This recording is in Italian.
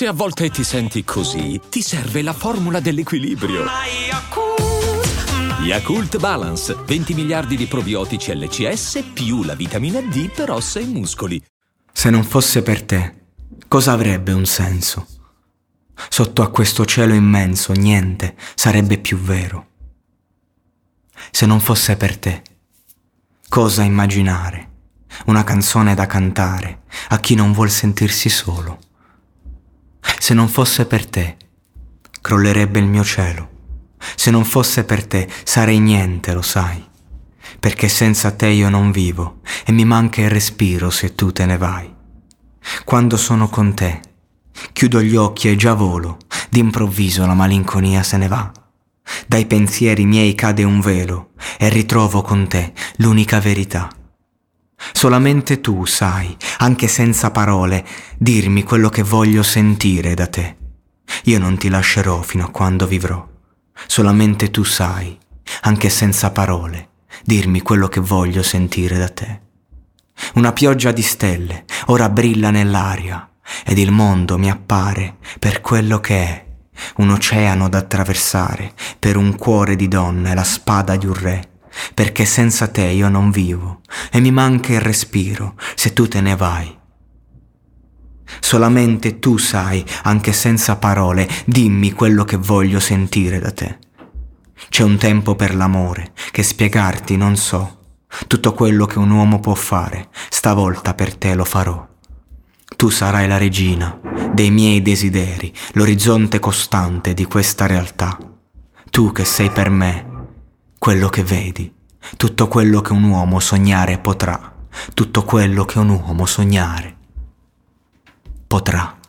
Se a volte ti senti così, ti serve la formula dell'equilibrio. Yakult Balance, 20 miliardi di probiotici LCS più la vitamina D per ossa e muscoli. Se non fosse per te, cosa avrebbe un senso? Sotto a questo cielo immenso niente sarebbe più vero. Se non fosse per te, cosa immaginare? Una canzone da cantare a chi non vuol sentirsi solo. Se non fosse per te, crollerebbe il mio cielo. Se non fosse per te, sarei niente, lo sai. Perché senza te io non vivo e mi manca il respiro se tu te ne vai. Quando sono con te, chiudo gli occhi e già volo, d'improvviso la malinconia se ne va. Dai pensieri miei cade un velo e ritrovo con te l'unica verità. Solamente tu sai, anche senza parole, dirmi quello che voglio sentire da te. Io non ti lascerò fino a quando vivrò. Solamente tu sai, anche senza parole, dirmi quello che voglio sentire da te. Una pioggia di stelle ora brilla nell'aria ed il mondo mi appare per quello che è, un oceano da attraversare per un cuore di donna e la spada di un re perché senza te io non vivo e mi manca il respiro se tu te ne vai. Solamente tu sai, anche senza parole, dimmi quello che voglio sentire da te. C'è un tempo per l'amore che spiegarti non so. Tutto quello che un uomo può fare, stavolta per te lo farò. Tu sarai la regina dei miei desideri, l'orizzonte costante di questa realtà. Tu che sei per me quello che vedi, tutto quello che un uomo sognare potrà, tutto quello che un uomo sognare potrà.